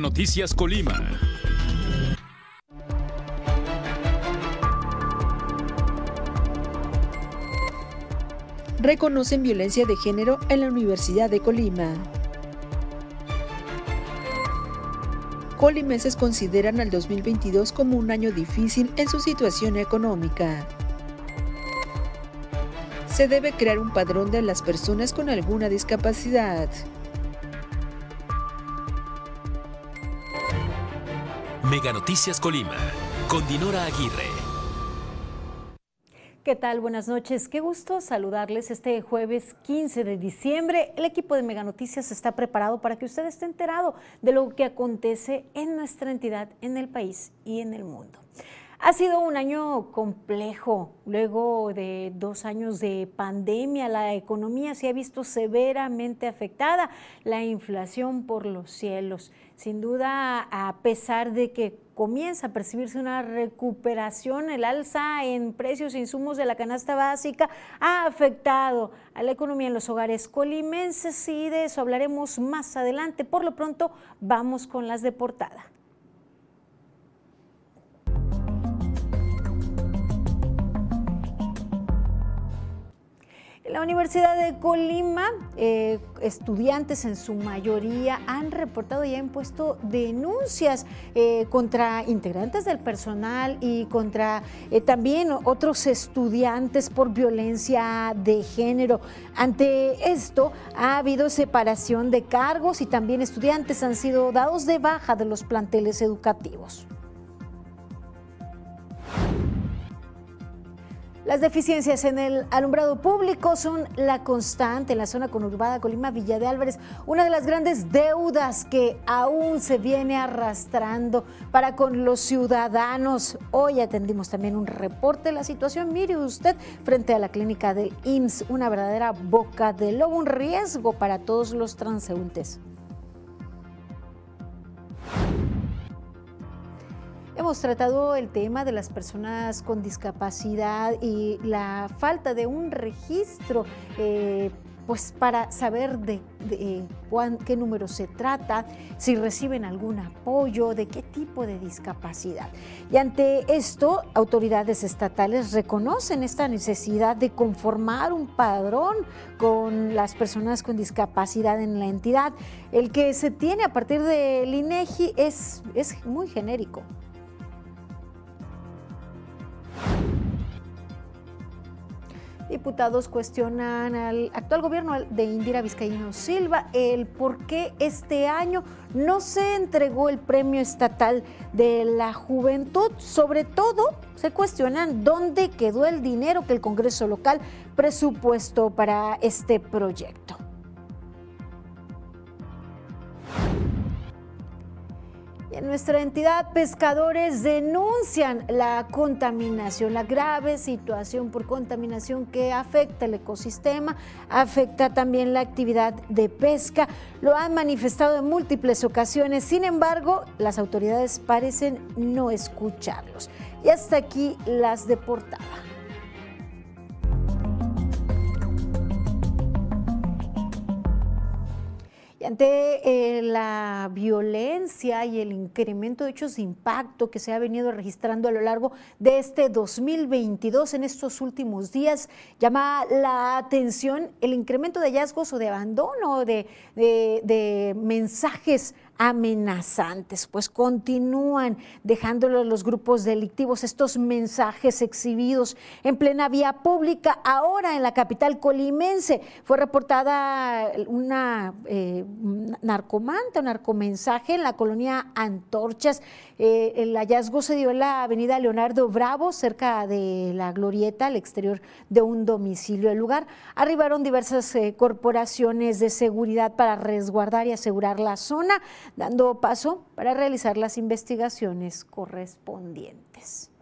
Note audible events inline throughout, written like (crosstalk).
Noticias Colima. Reconocen violencia de género en la Universidad de Colima. Colimenses consideran al 2022 como un año difícil en su situación económica. Se debe crear un padrón de las personas con alguna discapacidad. Mega Noticias Colima, con Dinora Aguirre. ¿Qué tal? Buenas noches. Qué gusto saludarles este jueves 15 de diciembre. El equipo de Mega Noticias está preparado para que usted esté enterado de lo que acontece en nuestra entidad, en el país y en el mundo. Ha sido un año complejo. Luego de dos años de pandemia, la economía se ha visto severamente afectada, la inflación por los cielos. Sin duda, a pesar de que comienza a percibirse una recuperación, el alza en precios e insumos de la canasta básica ha afectado a la economía en los hogares colimenses y de eso hablaremos más adelante. Por lo pronto, vamos con las de portada. En la Universidad de Colima, eh, estudiantes en su mayoría han reportado y han puesto denuncias eh, contra integrantes del personal y contra eh, también otros estudiantes por violencia de género. Ante esto ha habido separación de cargos y también estudiantes han sido dados de baja de los planteles educativos. Las deficiencias en el alumbrado público son la constante en la zona conurbada Colima Villa de Álvarez, una de las grandes deudas que aún se viene arrastrando para con los ciudadanos. Hoy atendimos también un reporte de la situación. Mire usted, frente a la clínica del IMSS, una verdadera boca de lobo, un riesgo para todos los transeúntes. Hemos tratado el tema de las personas con discapacidad y la falta de un registro. Eh, pues para saber de, eh, qué número se trata, si reciben algún apoyo, de qué tipo de discapacidad. Y ante esto, autoridades estatales reconocen esta necesidad de conformar un padrón con las personas con discapacidad en la entidad. El que se tiene a partir del INEGI es, es muy genérico. Diputados cuestionan al actual gobierno de Indira Vizcaíno Silva el por qué este año no se entregó el premio estatal de la juventud. Sobre todo, se cuestionan dónde quedó el dinero que el Congreso local presupuestó para este proyecto. En nuestra entidad, pescadores denuncian la contaminación, la grave situación por contaminación que afecta el ecosistema, afecta también la actividad de pesca. Lo han manifestado en múltiples ocasiones, sin embargo, las autoridades parecen no escucharlos. Y hasta aquí las de ante eh, la violencia y el incremento de hechos de impacto que se ha venido registrando a lo largo de este 2022 en estos últimos días, llama la atención el incremento de hallazgos o de abandono de, de mensajes amenazantes, pues continúan dejándolo los grupos delictivos estos mensajes exhibidos en plena vía pública. Ahora en la capital colimense fue reportada una eh, narcomanta, un narcomensaje en la colonia Antorchas. Eh, el hallazgo se dio en la avenida Leonardo Bravo, cerca de la Glorieta, al exterior de un domicilio del lugar. Arribaron diversas eh, corporaciones de seguridad para resguardar y asegurar la zona dando paso para realizar las investigaciones correspondientes.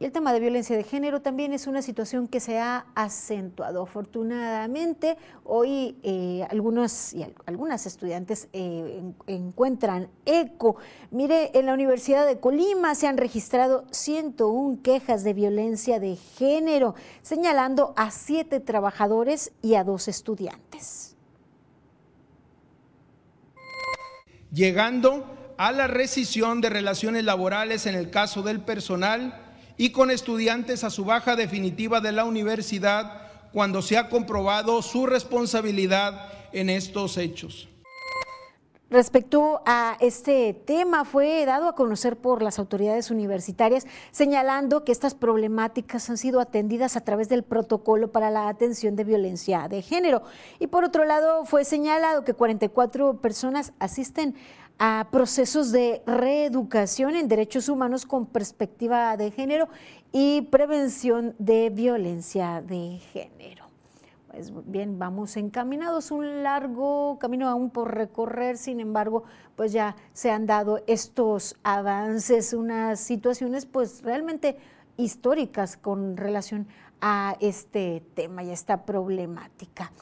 Y el tema de violencia de género también es una situación que se ha acentuado. Afortunadamente, hoy eh, algunos y algunas estudiantes eh, encuentran eco. Mire, en la Universidad de Colima se han registrado 101 quejas de violencia de género, señalando a siete trabajadores y a dos estudiantes. Llegando a la rescisión de relaciones laborales en el caso del personal y con estudiantes a su baja definitiva de la universidad cuando se ha comprobado su responsabilidad en estos hechos. Respecto a este tema, fue dado a conocer por las autoridades universitarias, señalando que estas problemáticas han sido atendidas a través del protocolo para la atención de violencia de género. Y por otro lado, fue señalado que 44 personas asisten a procesos de reeducación en derechos humanos con perspectiva de género y prevención de violencia de género. Pues bien, vamos encaminados, un largo camino aún por recorrer, sin embargo, pues ya se han dado estos avances, unas situaciones pues realmente históricas con relación a este tema y a esta problemática.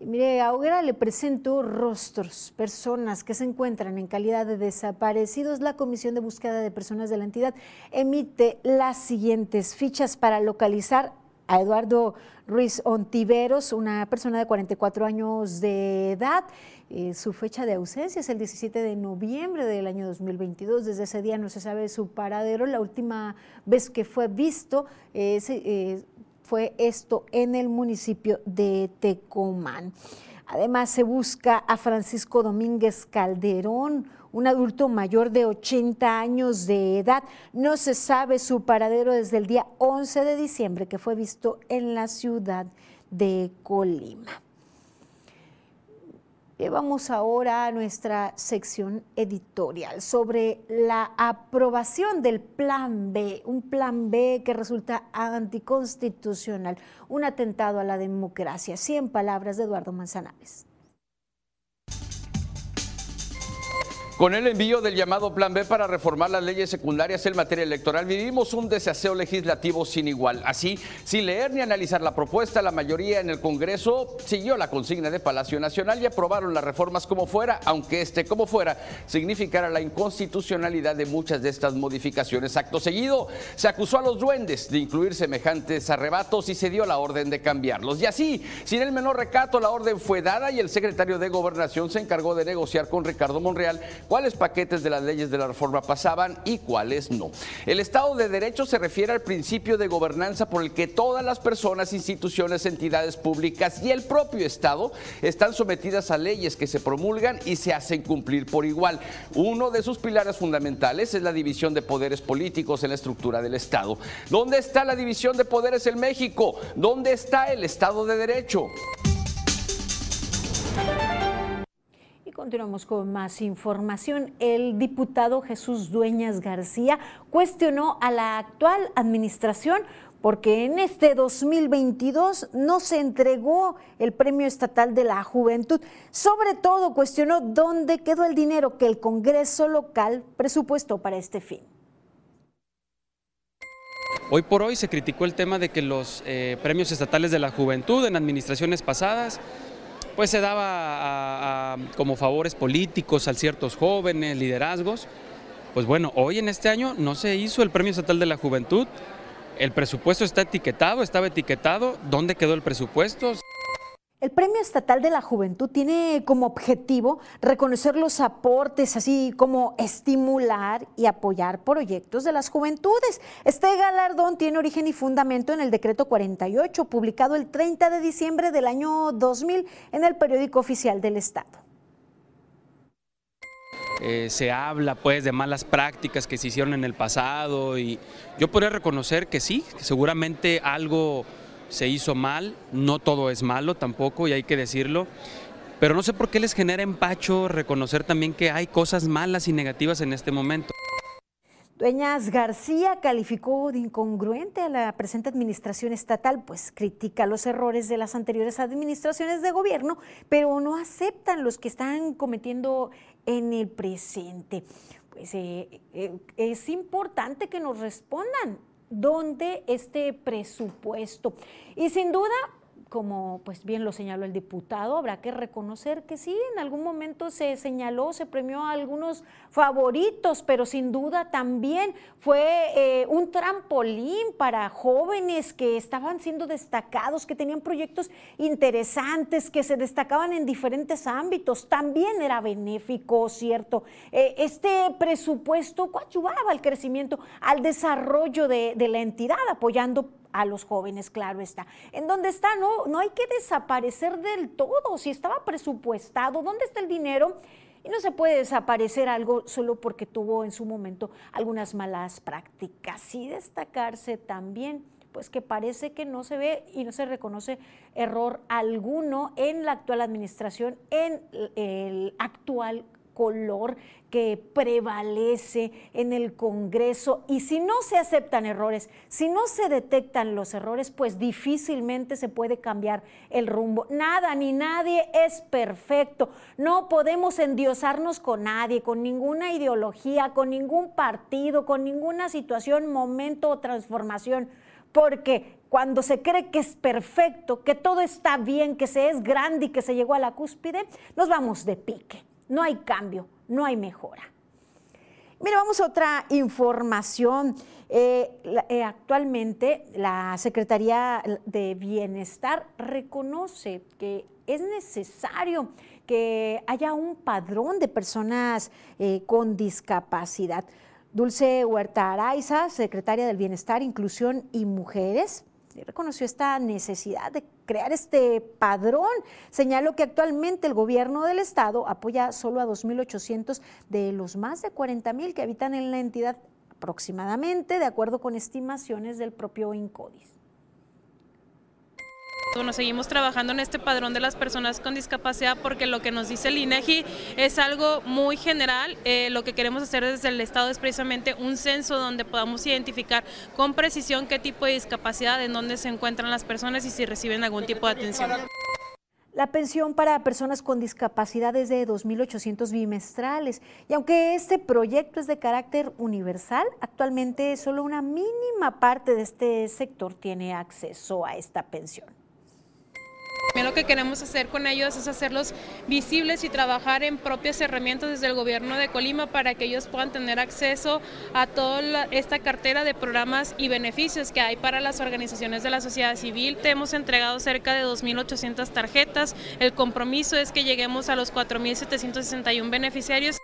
Mire, ahora le presento rostros, personas que se encuentran en calidad de desaparecidos. La Comisión de Búsqueda de Personas de la entidad emite las siguientes fichas para localizar a Eduardo Ruiz Ontiveros, una persona de 44 años de edad. Eh, su fecha de ausencia es el 17 de noviembre del año 2022. Desde ese día no se sabe su paradero. La última vez que fue visto eh, fue esto en el municipio de Tecomán. Además, se busca a Francisco Domínguez Calderón, un adulto mayor de 80 años de edad. No se sabe su paradero desde el día 11 de diciembre que fue visto en la ciudad de Colima. Vamos ahora a nuestra sección editorial sobre la aprobación del Plan B, un Plan B que resulta anticonstitucional, un atentado a la democracia. Cien palabras de Eduardo Manzanares. Con el envío del llamado Plan B para reformar las leyes secundarias en materia electoral, vivimos un desaseo legislativo sin igual. Así, sin leer ni analizar la propuesta, la mayoría en el Congreso siguió la consigna de Palacio Nacional y aprobaron las reformas como fuera, aunque este como fuera significara la inconstitucionalidad de muchas de estas modificaciones. Acto seguido, se acusó a los duendes de incluir semejantes arrebatos y se dio la orden de cambiarlos. Y así, sin el menor recato, la orden fue dada y el secretario de Gobernación se encargó de negociar con Ricardo Monreal cuáles paquetes de las leyes de la reforma pasaban y cuáles no. El Estado de Derecho se refiere al principio de gobernanza por el que todas las personas, instituciones, entidades públicas y el propio Estado están sometidas a leyes que se promulgan y se hacen cumplir por igual. Uno de sus pilares fundamentales es la división de poderes políticos en la estructura del Estado. ¿Dónde está la división de poderes en México? ¿Dónde está el Estado de Derecho? Continuamos con más información. El diputado Jesús Dueñas García cuestionó a la actual administración porque en este 2022 no se entregó el Premio Estatal de la Juventud. Sobre todo cuestionó dónde quedó el dinero que el Congreso local presupuestó para este fin. Hoy por hoy se criticó el tema de que los eh, premios estatales de la juventud en administraciones pasadas pues se daba como favores políticos a ciertos jóvenes, liderazgos. Pues bueno, hoy en este año no se hizo el Premio Estatal de la Juventud, el presupuesto está etiquetado, estaba etiquetado, ¿dónde quedó el presupuesto? El Premio Estatal de la Juventud tiene como objetivo reconocer los aportes, así como estimular y apoyar proyectos de las juventudes. Este galardón tiene origen y fundamento en el decreto 48, publicado el 30 de diciembre del año 2000 en el periódico oficial del Estado. Eh, se habla pues de malas prácticas que se hicieron en el pasado y yo podría reconocer que sí, que seguramente algo se hizo mal, no todo es malo tampoco y hay que decirlo, pero no sé por qué les genera empacho reconocer también que hay cosas malas y negativas en este momento. Dueñas García calificó de incongruente a la presente administración estatal, pues critica los errores de las anteriores administraciones de gobierno, pero no aceptan los que están cometiendo en el presente. Pues eh, eh, es importante que nos respondan dónde este presupuesto. Y sin duda, como pues bien lo señaló el diputado, habrá que reconocer que sí, en algún momento se señaló, se premió a algunos favoritos, pero sin duda también fue eh, un trampolín para jóvenes que estaban siendo destacados, que tenían proyectos interesantes, que se destacaban en diferentes ámbitos. También era benéfico, ¿cierto? Eh, este presupuesto coadyuvaba al crecimiento, al desarrollo de, de la entidad, apoyando a los jóvenes, claro está. En dónde está, no, no hay que desaparecer del todo. Si estaba presupuestado, ¿dónde está el dinero? Y no se puede desaparecer algo solo porque tuvo en su momento algunas malas prácticas. Y destacarse también, pues que parece que no se ve y no se reconoce error alguno en la actual administración, en el actual color que prevalece en el Congreso y si no se aceptan errores, si no se detectan los errores, pues difícilmente se puede cambiar el rumbo. Nada ni nadie es perfecto. No podemos endiosarnos con nadie, con ninguna ideología, con ningún partido, con ninguna situación, momento o transformación, porque cuando se cree que es perfecto, que todo está bien, que se es grande y que se llegó a la cúspide, nos vamos de pique no hay cambio, no hay mejora. Mira, vamos a otra información. Eh, eh, actualmente la Secretaría de Bienestar reconoce que es necesario que haya un padrón de personas eh, con discapacidad. Dulce Huerta Araiza, secretaria del Bienestar, Inclusión y Mujeres, reconoció esta necesidad de crear este padrón. Señaló que actualmente el gobierno del estado apoya solo a 2.800 de los más de 40.000 que habitan en la entidad aproximadamente, de acuerdo con estimaciones del propio INCODIS. Bueno, seguimos trabajando en este padrón de las personas con discapacidad porque lo que nos dice el INEGI es algo muy general. Eh, lo que queremos hacer desde el Estado es precisamente un censo donde podamos identificar con precisión qué tipo de discapacidad, en dónde se encuentran las personas y si reciben algún tipo de atención. La pensión para personas con discapacidad es de 2.800 bimestrales y aunque este proyecto es de carácter universal, actualmente solo una mínima parte de este sector tiene acceso a esta pensión. Lo que queremos hacer con ellos es hacerlos visibles y trabajar en propias herramientas desde el gobierno de Colima para que ellos puedan tener acceso a toda esta cartera de programas y beneficios que hay para las organizaciones de la sociedad civil. Te hemos entregado cerca de 2.800 tarjetas. El compromiso es que lleguemos a los 4.761 beneficiarios.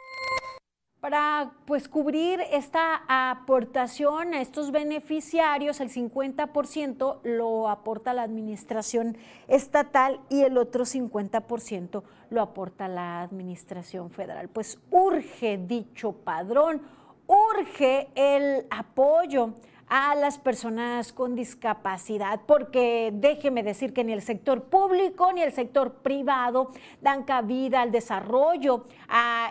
Para pues, cubrir esta aportación a estos beneficiarios, el 50% lo aporta la administración estatal y el otro 50% lo aporta la administración federal. Pues urge dicho padrón, urge el apoyo a las personas con discapacidad, porque déjeme decir que ni el sector público ni el sector privado dan cabida al desarrollo, a,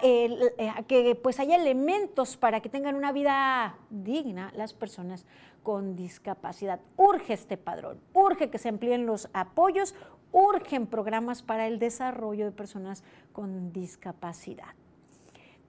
que pues haya elementos para que tengan una vida digna las personas con discapacidad. Urge este padrón, urge que se empleen los apoyos, urgen programas para el desarrollo de personas con discapacidad.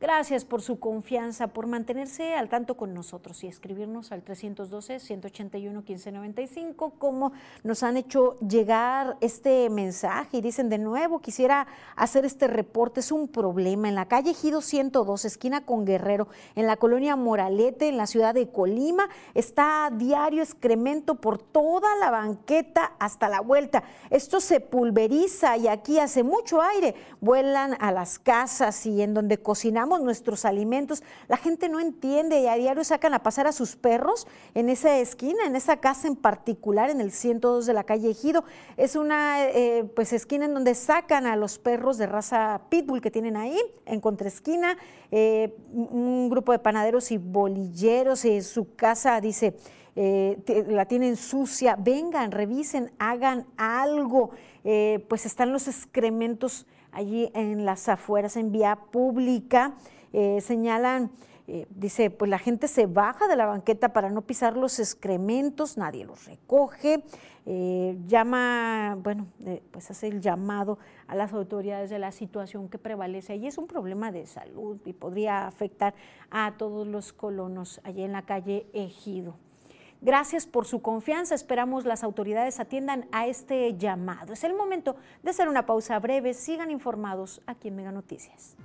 Gracias por su confianza, por mantenerse al tanto con nosotros y escribirnos al 312-181-1595, como nos han hecho llegar este mensaje. Y dicen de nuevo, quisiera hacer este reporte, es un problema. En la calle Gido 102, esquina con Guerrero, en la colonia Moralete, en la ciudad de Colima, está diario excremento por toda la banqueta hasta la vuelta. Esto se pulveriza y aquí hace mucho aire. Vuelan a las casas y en donde cocinamos nuestros alimentos. La gente no entiende y a diario sacan a pasar a sus perros en esa esquina, en esa casa en particular, en el 102 de la calle Ejido. Es una eh, pues esquina en donde sacan a los perros de raza pitbull que tienen ahí, en contraesquina. Eh, un grupo de panaderos y bolilleros, en su casa dice... Eh, la tienen sucia, vengan, revisen, hagan algo, pues están los excrementos allí en las afueras, en vía pública. Eh, señalan, eh, dice, pues la gente se baja de la banqueta para no pisar los excrementos, nadie los recoge. Eh, llama, bueno, pues hace el llamado a las autoridades de la situación que prevalece allí. Es un problema de salud y podría afectar a todos los colonos allí en la calle Ejido. Gracias por su confianza. Esperamos las autoridades atiendan a este llamado. Es el momento de hacer una pausa breve. Sigan informados aquí en Mega Noticias.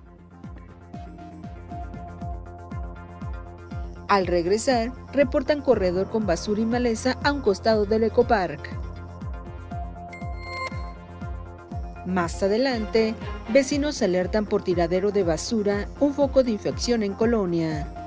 Al regresar, reportan corredor con basura y maleza a un costado del ecopark. Más adelante, vecinos alertan por tiradero de basura, un foco de infección en Colonia.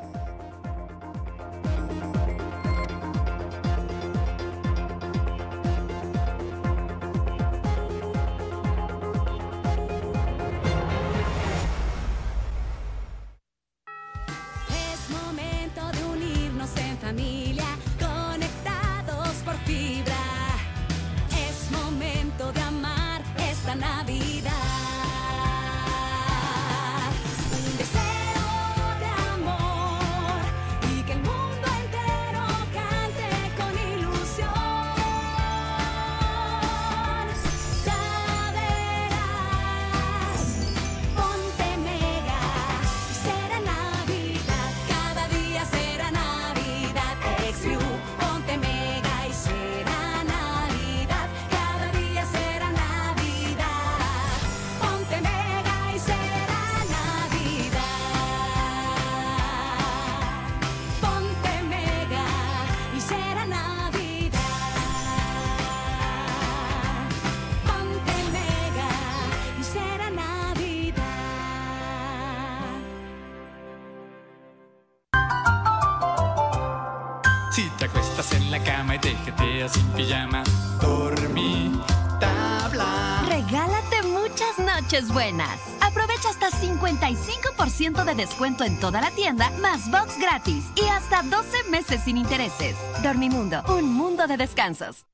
Buenas. Aprovecha hasta 55% de descuento en toda la tienda, más box gratis y hasta 12 meses sin intereses. Dormimundo, un mundo de descansos.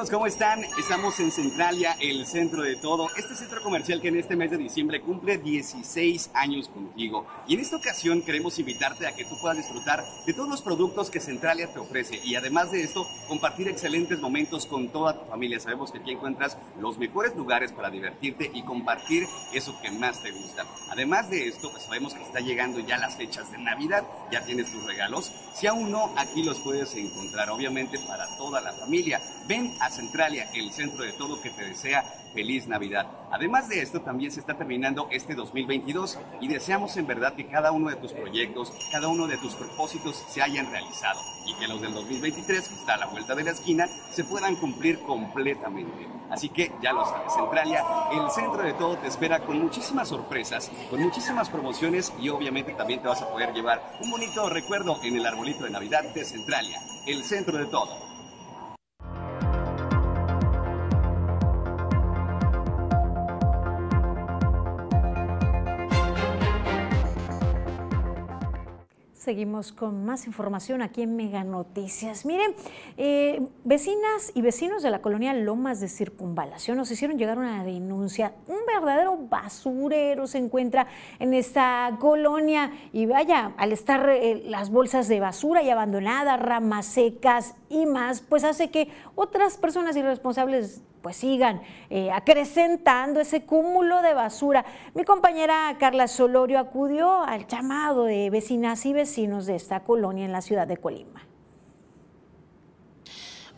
Amigos, ¿cómo están? Estamos en Centralia, el centro de todo. Este centro comercial que en este mes de diciembre cumple 16 años contigo. Y en esta ocasión queremos invitarte a que tú puedas disfrutar de todos los productos que Centralia te ofrece. Y además de esto, compartir excelentes momentos con toda tu familia. Sabemos que aquí encuentras los mejores lugares para divertirte y compartir eso que más te gusta. Además de esto, pues sabemos que está llegando ya las fechas de Navidad. Ya tienes tus regalos. Si aún no, aquí los puedes encontrar, obviamente, para toda la familia. Ven a Centralia, el centro de todo que te desea feliz Navidad. Además de esto, también se está terminando este 2022 y deseamos en verdad que cada uno de tus proyectos, cada uno de tus propósitos se hayan realizado y que los del 2023, que está a la vuelta de la esquina, se puedan cumplir completamente. Así que ya lo sabes, Centralia, el centro de todo te espera con muchísimas sorpresas, con muchísimas promociones y obviamente también te vas a poder llevar un bonito recuerdo en el arbolito de Navidad de Centralia, el centro de todo. Seguimos con más información aquí en Mega Noticias. Miren, eh, vecinas y vecinos de la colonia Lomas de Circunvalación nos hicieron llegar una denuncia. Un verdadero basurero se encuentra en esta colonia y vaya, al estar eh, las bolsas de basura y abandonadas, ramas secas y más, pues hace que otras personas irresponsables pues sigan eh, acrecentando ese cúmulo de basura. Mi compañera Carla Solorio acudió al llamado de vecinas y vecinos de esta colonia en la ciudad de Colima.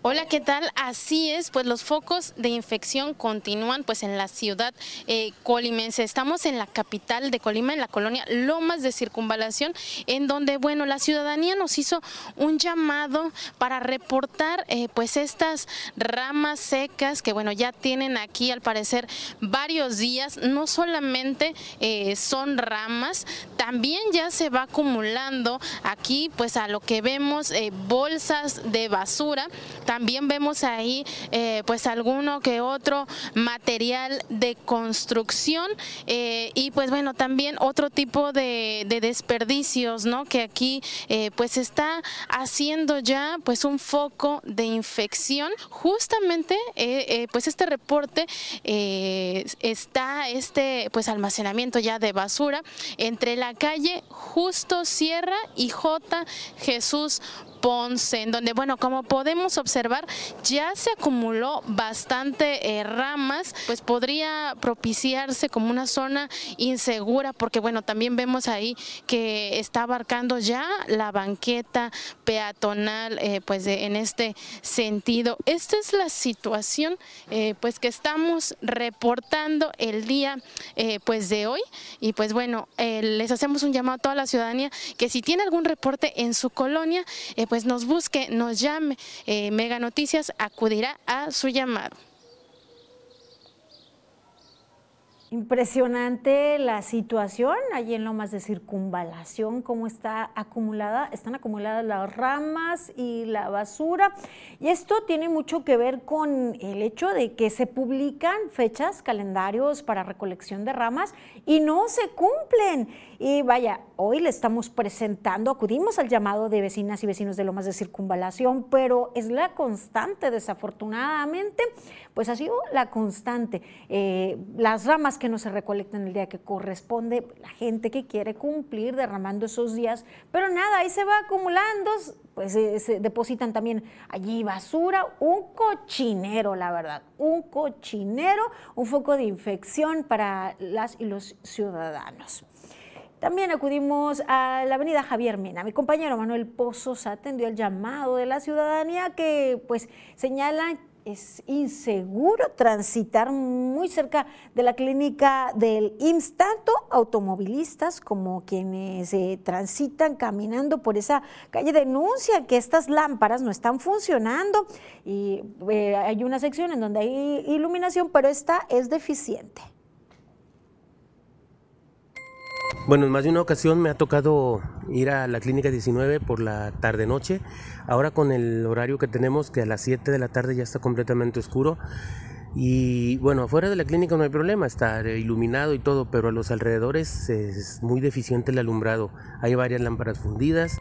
Hola, ¿qué tal? Así es, pues los focos de infección continúan pues en la ciudad eh, colimense. Estamos en la capital de Colima, en la colonia Lomas de Circunvalación, en donde, bueno, la ciudadanía nos hizo un llamado para reportar eh, pues estas ramas secas que, bueno, ya tienen aquí al parecer varios días. No solamente eh, son ramas, también ya se va acumulando aquí pues a lo que vemos bolsas de basura también vemos ahí eh, pues alguno que otro material de construcción eh, y pues bueno, también otro tipo de, desperdicios, ¿no? Que aquí eh, pues está haciendo ya pues un foco de infección. Justamente pues este reporte está este pues almacenamiento ya de basura entre la calle Justo Sierra y J. Jesús Ponce, en donde, bueno, como podemos observar, ya se acumuló bastante eh, ramas, pues podría propiciarse como una zona insegura, porque bueno, también vemos ahí que está abarcando ya la banqueta peatonal, eh, pues en este sentido. Esta es la situación, eh, pues que estamos reportando el día, pues de hoy, y pues bueno, les hacemos un llamado a toda la ciudadanía que si tiene algún reporte en su colonia, pues nos busque, nos llame. Mega Noticias acudirá a su llamado. Impresionante la situación allí en Lomas de Circunvalación, cómo está acumulada, están acumuladas las ramas y la basura. Y esto tiene mucho que ver con el hecho de que se publican fechas, calendarios para recolección de ramas y no se cumplen. Y vaya, hoy le estamos presentando, acudimos al llamado de vecinas y vecinos de Lomas de Circunvalación, pero es la constante, desafortunadamente, pues ha sido la constante. Eh, las ramas que no se recolectan el día que corresponde, la gente que quiere cumplir derramando esos días, pero nada, ahí se va acumulando, pues eh, se depositan también allí basura, un cochinero, la verdad, un cochinero, un foco de infección para las y los ciudadanos. También acudimos a la avenida Javier Mena. Mi compañero Manuel Pozos atendió el llamado de la ciudadanía que pues señala es inseguro transitar muy cerca de la clínica del IMSS, tanto automovilistas como quienes eh, transitan caminando por esa calle denuncian que estas lámparas no están funcionando y eh, hay una sección en donde hay iluminación, pero esta es deficiente. Bueno, en más de una ocasión me ha tocado ir a la clínica 19 por la tarde-noche. Ahora con el horario que tenemos, que a las 7 de la tarde ya está completamente oscuro. Y bueno, afuera de la clínica no hay problema, está iluminado y todo, pero a los alrededores es muy deficiente el alumbrado. Hay varias lámparas fundidas.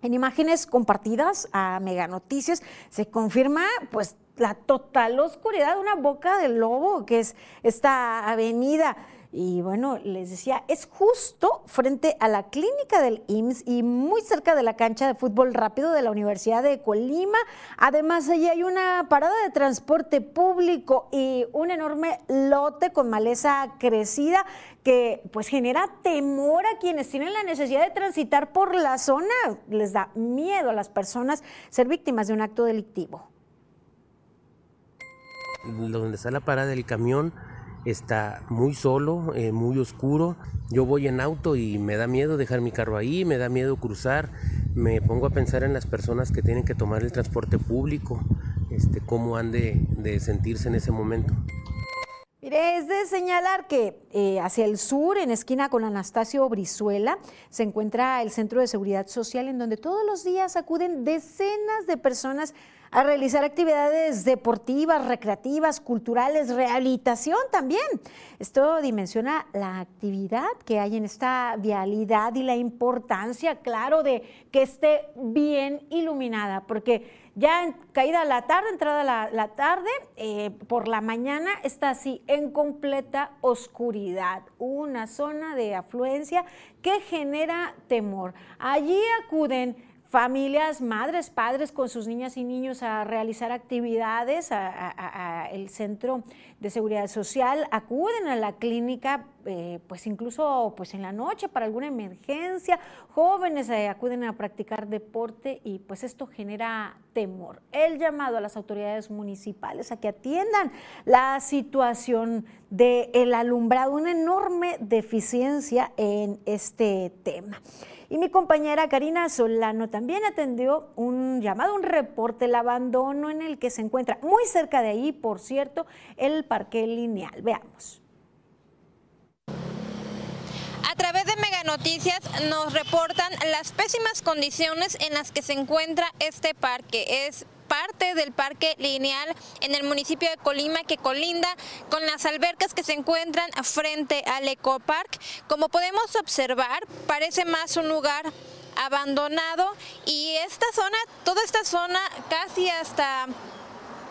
En imágenes compartidas a Mega Noticias se confirma pues la total oscuridad, una boca de lobo que es esta avenida. Y bueno, les decía, es justo frente a la clínica del IMSS y muy cerca de la cancha de fútbol rápido de la Universidad de Colima. Además, allí hay una parada de transporte público y un enorme lote con maleza crecida que pues genera temor a quienes tienen la necesidad de transitar por la zona. Les da miedo a las personas ser víctimas de un acto delictivo. Donde está la parada del camión, está muy solo, eh, muy oscuro. Yo voy en auto y me da miedo dejar mi carro ahí, me da miedo cruzar. Me pongo a pensar en las personas que tienen que tomar el transporte público, este, cómo han de, sentirse en ese momento. Mire, es de señalar que eh, hacia el sur, en esquina con Anastasio Brizuela, se encuentra el Centro de Seguridad Social, en donde todos los días acuden decenas de personas a realizar actividades deportivas, recreativas, culturales, rehabilitación también. Esto dimensiona la actividad que hay en esta vialidad y la importancia, claro, de que esté bien iluminada, porque ya en caída la tarde, entrada la, tarde, eh, por la mañana está así en completa oscuridad, una zona de afluencia que genera temor. Allí acuden familias, madres, padres con sus niñas y niños a realizar actividades, a, el centro de seguridad social, acuden a la clínica, eh, pues incluso pues en la noche para alguna emergencia, jóvenes eh, acuden a practicar deporte y pues esto genera temor. El llamado a las autoridades municipales a que atiendan la situación del alumbrado, una enorme deficiencia en este tema. Y mi compañera Karina Solano también atendió un llamado, un reporte, el abandono en el que se encuentra muy cerca de ahí, por cierto, el parque lineal. Veamos. A través de Mega Noticias nos reportan las pésimas condiciones en las que se encuentra este parque. Es parte del parque lineal en el municipio de Colima que colinda con las albercas que se encuentran frente al Ecopark. Como podemos observar, parece más un lugar abandonado y esta zona, toda esta zona casi hasta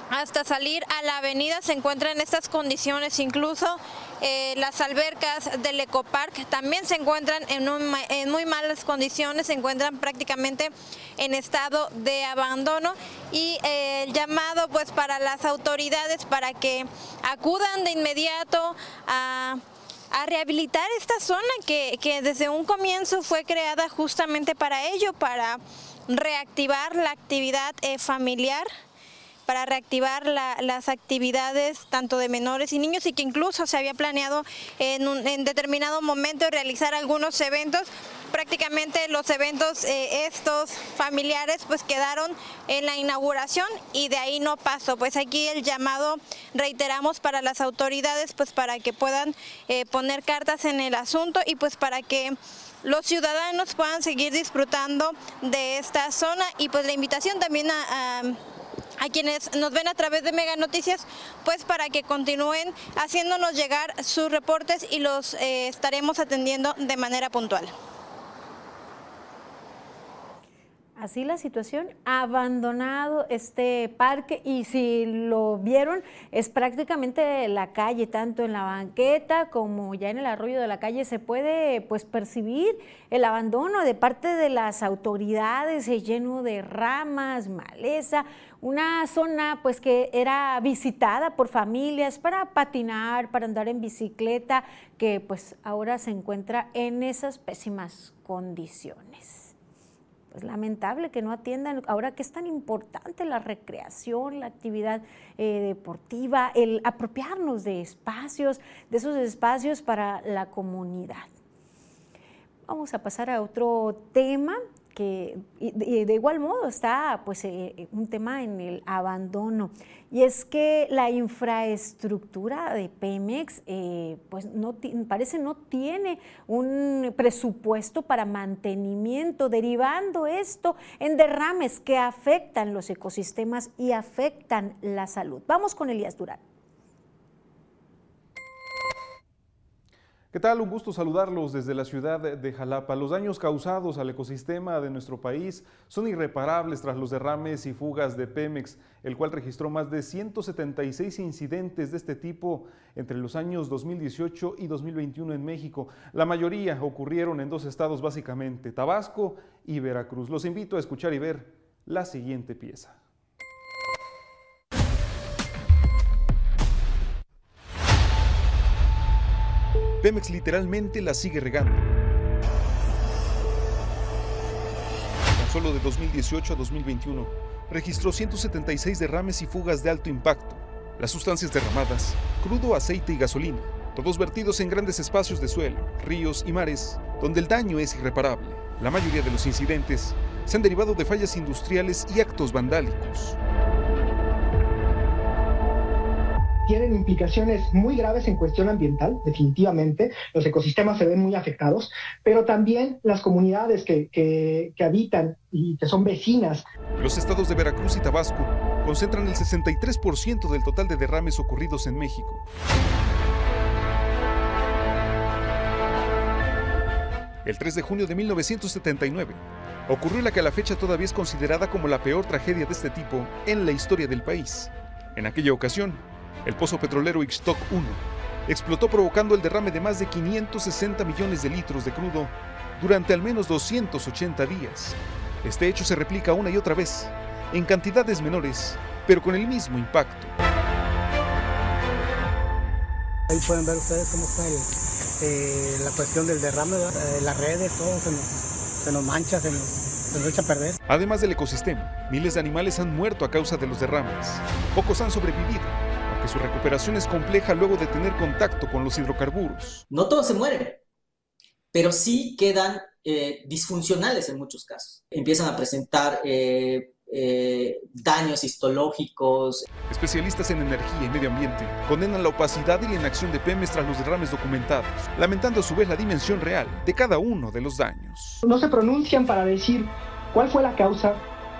hasta salir a la avenida se encuentra en estas condiciones, incluso eh, las albercas del Ecopark también se encuentran en, en muy malas condiciones, se encuentran prácticamente en estado de abandono y eh, el llamado pues para las autoridades para que acudan de inmediato a a rehabilitar esta zona que, que, desde un comienzo fue creada justamente para ello, para reactivar la actividad eh, familiar para reactivar las actividades tanto de menores y niños y que incluso se había planeado en, un, determinado momento realizar algunos eventos prácticamente los eventos eh, estos familiares pues quedaron en la inauguración y de ahí no pasó. Pues aquí el llamado reiteramos para las autoridades pues para que puedan eh, poner cartas en el asunto y pues para que los ciudadanos puedan seguir disfrutando de esta zona y pues la invitación también a quienes nos ven a través de Mega Noticias, pues para que continúen haciéndonos llegar sus reportes y los eh, estaremos atendiendo de manera puntual. Así la situación, abandonado este parque y si lo vieron es prácticamente la calle, tanto en la banqueta como ya en el arroyo de la calle se puede pues percibir el abandono de parte de las autoridades, lleno de ramas, maleza, una zona pues que era visitada por familias para patinar, para andar en bicicleta, que pues ahora se encuentra en esas pésimas condiciones pues lamentable que no atiendan, ahora que es tan importante la recreación, la actividad eh, deportiva, el apropiarnos de espacios, de esos espacios para la comunidad. Vamos a pasar a otro tema que de, igual modo está pues eh, eh, un tema en el abandono y es que la infraestructura de Pemex eh, pues no parece no tiene un presupuesto para mantenimiento derivando esto en derrames que afectan los ecosistemas y afectan la salud. Vamos con Elías Durán. ¿Qué tal? Un gusto saludarlos desde la ciudad de Jalapa. Los daños causados al ecosistema de nuestro país son irreparables tras los derrames y fugas de Pemex, el cual registró más de 176 incidentes de este tipo entre los años 2018 y 2021 en México. La mayoría ocurrieron en dos estados básicamente, Tabasco y Veracruz. Los invito a escuchar y ver la siguiente pieza. Pemex literalmente la sigue regando. Tan solo de 2018 a 2021 registró 176 derrames y fugas de alto impacto. Las sustancias derramadas, crudo, aceite y gasolina, todos vertidos en grandes espacios de suelo, ríos y mares, donde el daño es irreparable. La mayoría de los incidentes se han derivado de fallas industriales y actos vandálicos tienen implicaciones muy graves en cuestión ambiental, definitivamente. Los ecosistemas se ven muy afectados, pero también las comunidades que, que, habitan y que son vecinas. Los estados de Veracruz y Tabasco concentran el 63% del total de derrames ocurridos en México. El 3 de junio de 1979 ocurrió la que a la fecha todavía es considerada como la peor tragedia de este tipo en la historia del país. En aquella ocasión, el pozo petrolero Ixtoc 1 explotó provocando el derrame de más de 560 millones de litros de crudo durante al menos 280 días. Este hecho se replica una y otra vez, en cantidades menores, pero con el mismo impacto. Ahí pueden ver ustedes cómo está eh, la cuestión del derrame, de las redes, todo se nos, se nos mancha, se nos, se nos echa a perder. Además del ecosistema, miles de animales han muerto a causa de los derrames. Pocos han sobrevivido que su recuperación es compleja luego de tener contacto con los hidrocarburos. No todos se mueren, pero sí quedan eh, disfuncionales en muchos casos. Empiezan a presentar eh, eh, daños histológicos. Especialistas en energía y medio ambiente condenan la opacidad y la inacción de Pemex tras los derrames documentados, lamentando a su vez la dimensión real de cada uno de los daños. No se pronuncian para decir cuál fue la causa,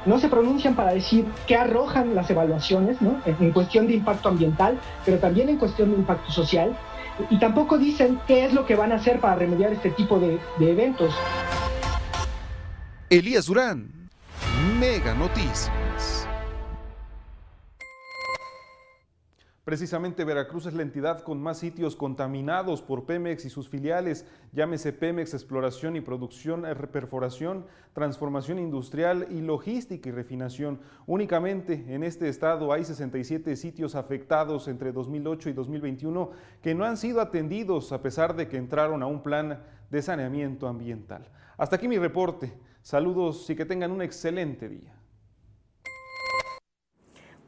no se pronuncian para decir qué arrojan las evaluaciones ¿no? en cuestión de impacto ambiental, pero también en cuestión de impacto social, y tampoco dicen qué es lo que van a hacer para remediar este tipo de, de eventos. Elías Durán, Mega Noticias. Precisamente Veracruz es la entidad con más sitios contaminados por Pemex y sus filiales, llámese Pemex Exploración y Producción, eh, Perforación, Transformación Industrial y Logística y Refinación. Únicamente en este estado hay 67 sitios afectados entre 2008 y 2021 que no han sido atendidos a pesar de que entraron a un plan de saneamiento ambiental. Hasta aquí mi reporte. Saludos y que tengan un excelente día.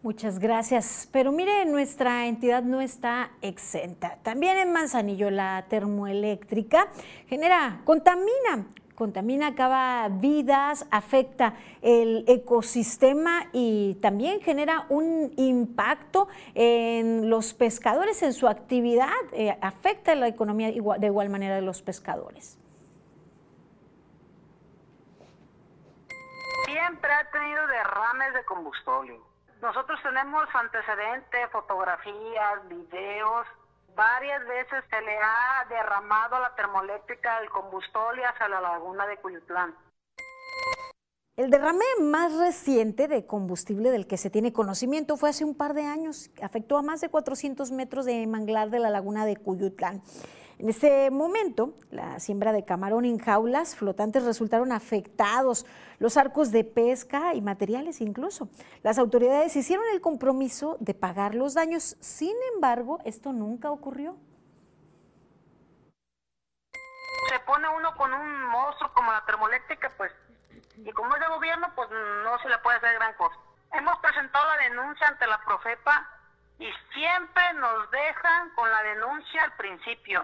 Muchas gracias. Pero mire, nuestra entidad no está exenta. También en Manzanillo la termoeléctrica genera, contamina, contamina, acaba vidas, afecta el ecosistema y también genera un impacto en los pescadores, en su actividad, eh, afecta la economía de igual manera de los pescadores. Siempre ha tenido derrames de combustible nosotros tenemos antecedentes, fotografías, videos. Varias veces se le ha derramado la termoeléctrica del combustible hacia la laguna de Cuyutlán. El derrame más reciente de combustible del que se tiene conocimiento fue hace un par de años. Afectó a más de 400 metros de manglar de la laguna de Cuyutlán. En ese momento, la siembra de camarón en jaulas flotantes resultaron afectados, los arcos de pesca y materiales incluso. Las autoridades hicieron el compromiso de pagar los daños, sin embargo, esto nunca ocurrió. Se pone uno con un monstruo como la termoeléctrica, pues, y como es de gobierno, pues no se le puede hacer gran cosa. Hemos presentado la denuncia ante la Profepa y siempre nos dejan con la denuncia al principio.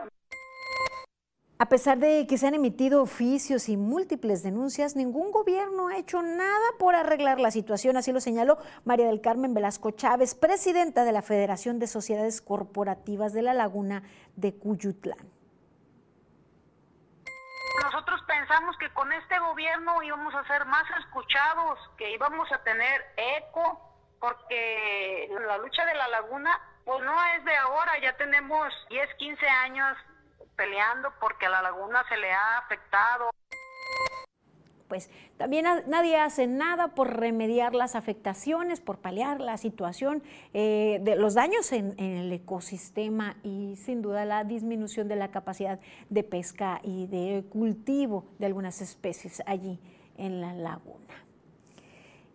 A pesar de que se han emitido oficios y múltiples denuncias, ningún gobierno ha hecho nada por arreglar la situación, así lo señaló María del Carmen Velasco Chávez, presidenta de la Federación de Sociedades Corporativas de la Laguna de Cuyutlán. Nosotros pensamos que con este gobierno íbamos a ser más escuchados, que íbamos a tener eco, porque la lucha de la laguna pues no es de ahora, ya tenemos 10, 15 años peleando porque a la laguna se le ha afectado. Pues también nadie hace nada por remediar las afectaciones, por paliar la situación eh, de los daños en, en, el ecosistema y sin duda la disminución de la capacidad de pesca y de cultivo de algunas especies allí en la laguna.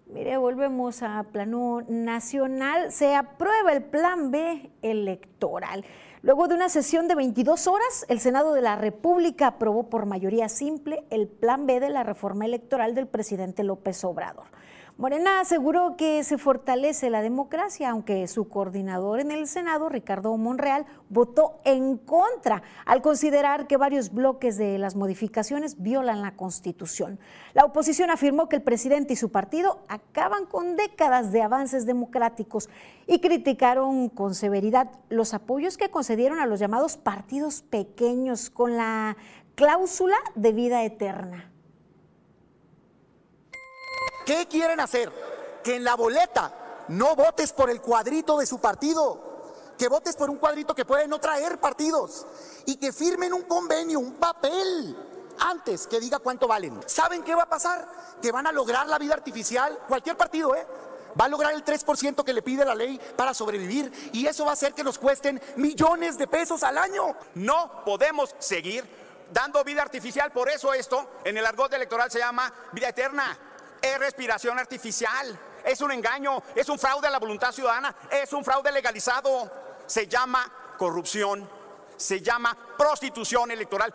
Mire, volvemos a plano nacional. Se aprueba el plan B electoral. Luego de una sesión de 22 horas, el Senado de la República aprobó por mayoría simple el plan B de la reforma electoral del presidente López Obrador. Morena aseguró que se fortalece la democracia, aunque su coordinador en el Senado, Ricardo Monreal, votó en contra al considerar que varios bloques de las modificaciones violan la Constitución. La oposición afirmó que el presidente y su partido acaban con décadas de avances democráticos y criticaron con severidad los apoyos que concedieron a los llamados partidos pequeños con la cláusula de vida eterna. ¿Qué quieren hacer? Que en la boleta no votes por el cuadrito de su partido, que votes por un cuadrito que puede no traer partidos y que firmen un convenio, un papel antes que diga cuánto valen. ¿Saben qué va a pasar? Que van a lograr la vida artificial, cualquier partido, ¿eh? Va a lograr el 3% que le pide la ley para sobrevivir y eso va a hacer que nos cuesten millones de pesos al año. No podemos seguir dando vida artificial, por eso esto en el argot electoral se llama vida eterna es respiración artificial, es un engaño, es un fraude a la voluntad ciudadana, es un fraude legalizado. Se llama corrupción, se llama prostitución electoral.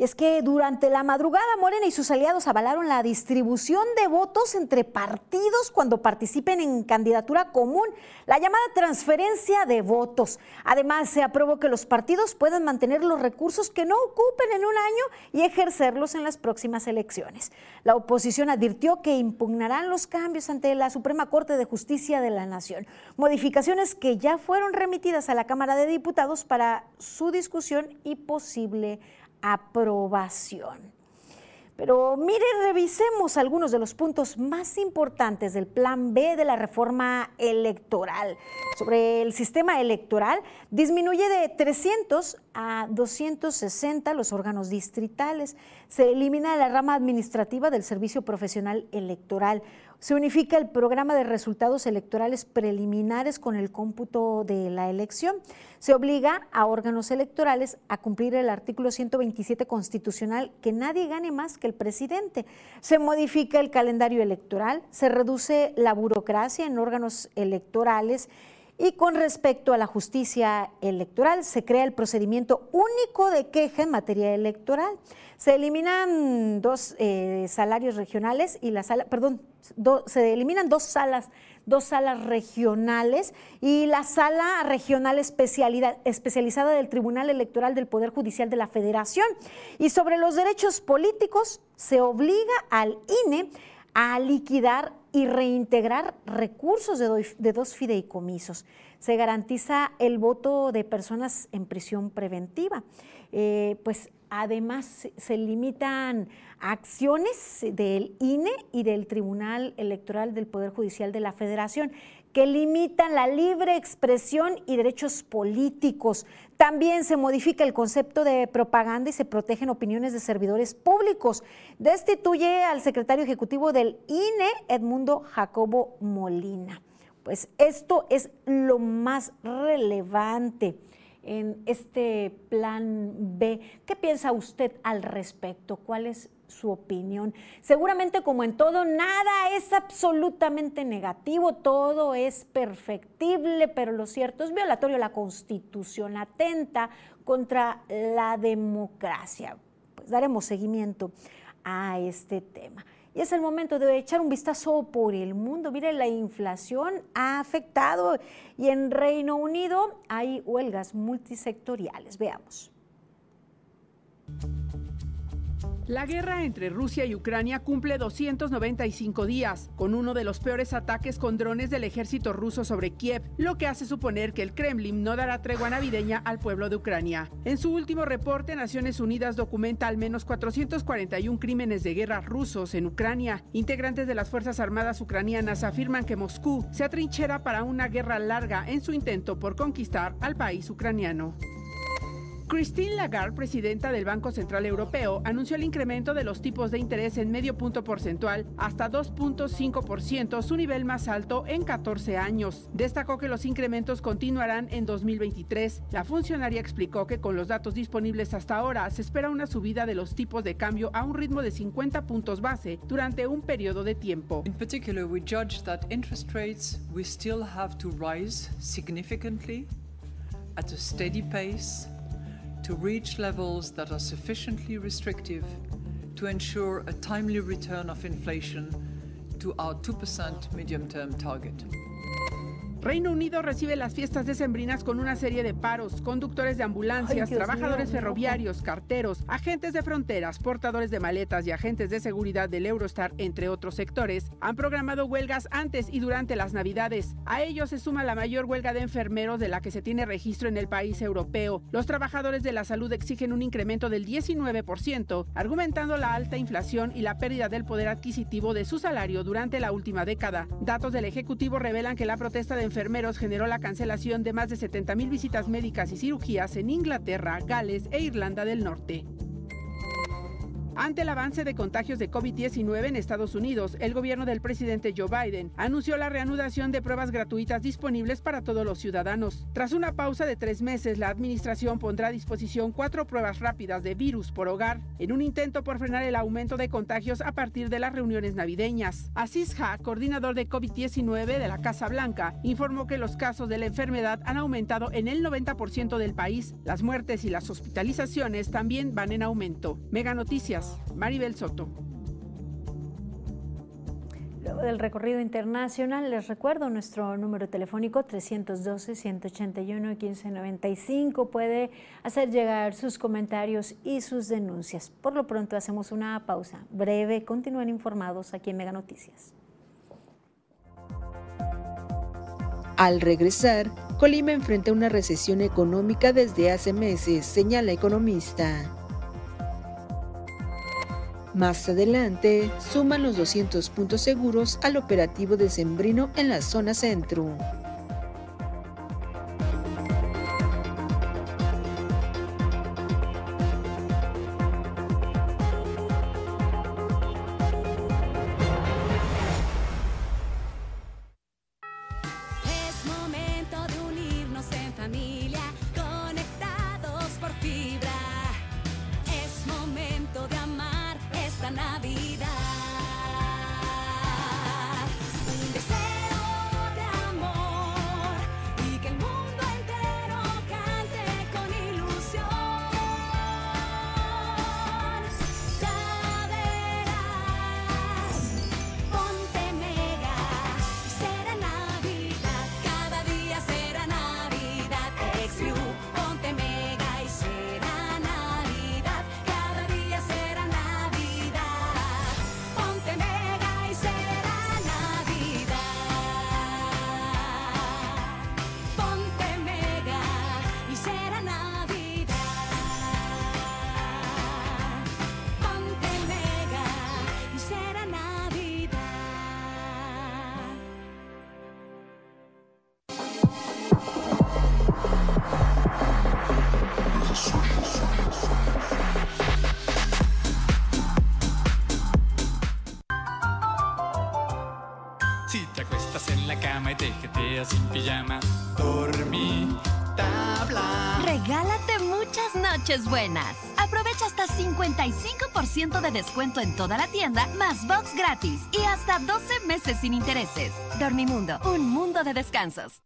Y es que durante la madrugada Morena y sus aliados avalaron la distribución de votos entre partidos cuando participen en candidatura común, la llamada transferencia de votos. Además, se aprobó que los partidos puedan mantener los recursos que no ocupen en un año y ejercerlos en las próximas elecciones. La oposición advirtió que impugnarán los cambios ante la Suprema Corte de Justicia de la Nación, modificaciones que ya fueron remitidas a la Cámara de Diputados para su discusión y posible aprobación. Pero mire, revisemos algunos de los puntos más importantes del Plan B de la reforma electoral. Sobre el sistema electoral, disminuye de 300 a 260 los órganos distritales. Se elimina la rama administrativa del Servicio Profesional Electoral. Se unifica el programa de resultados electorales preliminares con el cómputo de la elección. Se obliga a órganos electorales a cumplir el artículo 127 constitucional que nadie gane más que el presidente. Se modifica el calendario electoral, se reduce la burocracia en órganos electorales y con respecto a la justicia electoral, se crea el procedimiento único de queja en materia electoral. Se eliminan dos eh, salarios regionales y la sala, perdón, se eliminan dos salas, dos salas regionales y la sala regional especializada del Tribunal Electoral del Poder Judicial de la Federación. Y sobre los derechos políticos, se obliga al INE a liquidar y reintegrar recursos de, dos fideicomisos. Se garantiza el voto de personas en prisión preventiva. Eh, pues además se limitan acciones del INE y del Tribunal Electoral del Poder Judicial de la Federación que limitan la libre expresión y derechos políticos. También se modifica el concepto de propaganda y se protegen opiniones de servidores públicos. Destituye al secretario ejecutivo del INE, Edmundo Jacobo Molina. Pues esto es lo más relevante en este plan B. ¿Qué piensa usted al respecto? ¿Cuál es su opinión. Seguramente como en todo, nada es absolutamente negativo, todo es perfectible, pero lo cierto es violatorio la Constitución, atenta contra la democracia. Pues daremos seguimiento a este tema. Y es el momento de echar un vistazo por el mundo. Mire, la inflación ha afectado y en Reino Unido hay huelgas multisectoriales. Veamos. La guerra entre Rusia y Ucrania cumple 295 días, con uno de los peores ataques con drones del ejército ruso sobre Kiev, lo que hace suponer que el Kremlin no dará tregua navideña al pueblo de Ucrania. En su último reporte, Naciones Unidas documenta al menos 441 crímenes de guerra rusos en Ucrania. Integrantes de las Fuerzas Armadas ucranianas afirman que Moscú se atrinchera para una guerra larga en su intento por conquistar al país ucraniano. Christine Lagarde, presidenta del Banco Central Europeo, anunció el incremento de los tipos de interés en medio punto porcentual hasta 2.5%, su nivel más alto en 14 años. Destacó que los incrementos continuarán en 2023. La funcionaria explicó que con los datos disponibles hasta ahora se espera una subida de los tipos de cambio a un ritmo de 50 puntos base durante un periodo de tiempo. In particular, we judge that interest rates we still have to rise significantly at a steady pace to reach levels that are sufficiently restrictive to ensure a timely return of inflation to our 2% medium-term target. Reino Unido recibe las fiestas decembrinas con una serie de paros. Conductores de ambulancias, trabajadores ferroviarios, carteros, agentes de fronteras, portadores de maletas y agentes de seguridad del Eurostar, entre otros sectores, han programado huelgas antes y durante las Navidades. A ello se suma la mayor huelga de enfermeros de la que se tiene registro en el país europeo. Los trabajadores de la salud exigen un incremento del 19%, argumentando la alta inflación y la pérdida del poder adquisitivo de su salario durante la última década. Datos del Ejecutivo revelan que la protesta de enfermeros generó la cancelación de más de 70 mil visitas médicas y cirugías en Inglaterra, Gales e Irlanda del Norte. Ante el avance de contagios de COVID-19 en Estados Unidos, el gobierno del presidente Joe Biden anunció la reanudación de pruebas gratuitas disponibles para todos los ciudadanos. Tras una pausa de tres meses, la administración pondrá a disposición cuatro pruebas rápidas de virus por hogar en un intento por frenar el aumento de contagios a partir de las reuniones navideñas. Asís Ha, coordinador de COVID-19 de la Casa Blanca, informó que los casos de la enfermedad han aumentado en el 90% del país. Las muertes y las hospitalizaciones también van en aumento. Mega Noticias. Maribel Soto. Luego del recorrido internacional, les recuerdo nuestro número telefónico 312-181-1595. Puede hacer llegar sus comentarios y sus denuncias. Por lo pronto hacemos una pausa breve. Continúen informados aquí en Mega Noticias. Al regresar, Colima enfrenta una recesión económica desde hace meses, señala economista. Más adelante, suman los 200 puntos seguros al operativo de Sembrino en la zona centro. La tienda, más box gratis y hasta 12 meses sin intereses. Dormimundo, un mundo de descansos.